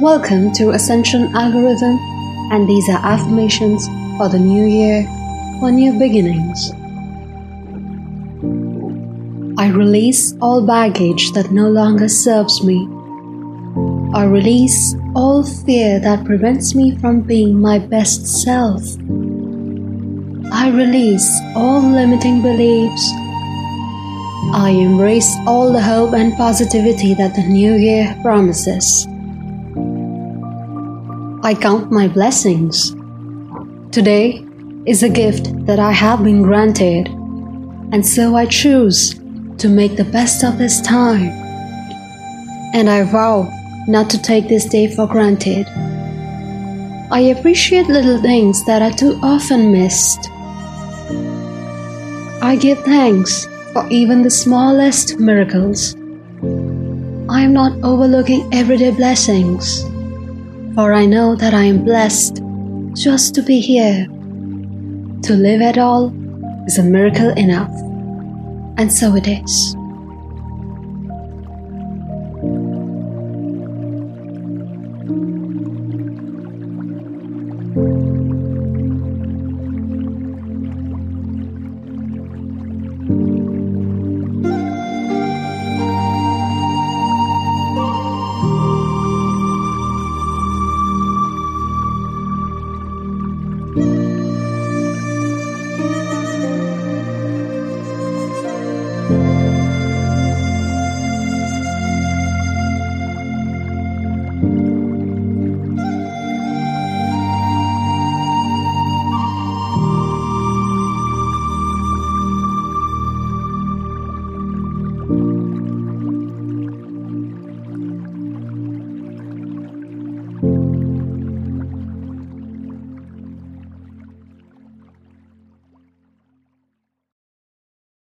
Welcome to Ascension Algorithm, and these are affirmations for the new year, for new beginnings. I release all baggage that no longer serves me. I release all fear that prevents me from being my best self. I release all limiting beliefs. I embrace all the hope and positivity that the new year promises. I count my blessings. Today is a gift that I have been granted, and so I choose to make the best of this time. And I vow not to take this day for granted. I appreciate little things that are too often missed. I give thanks for even the smallest miracles. I am not overlooking everyday blessings, for I know that I am blessed just to be here. To live at all is a miracle enough, and so it is.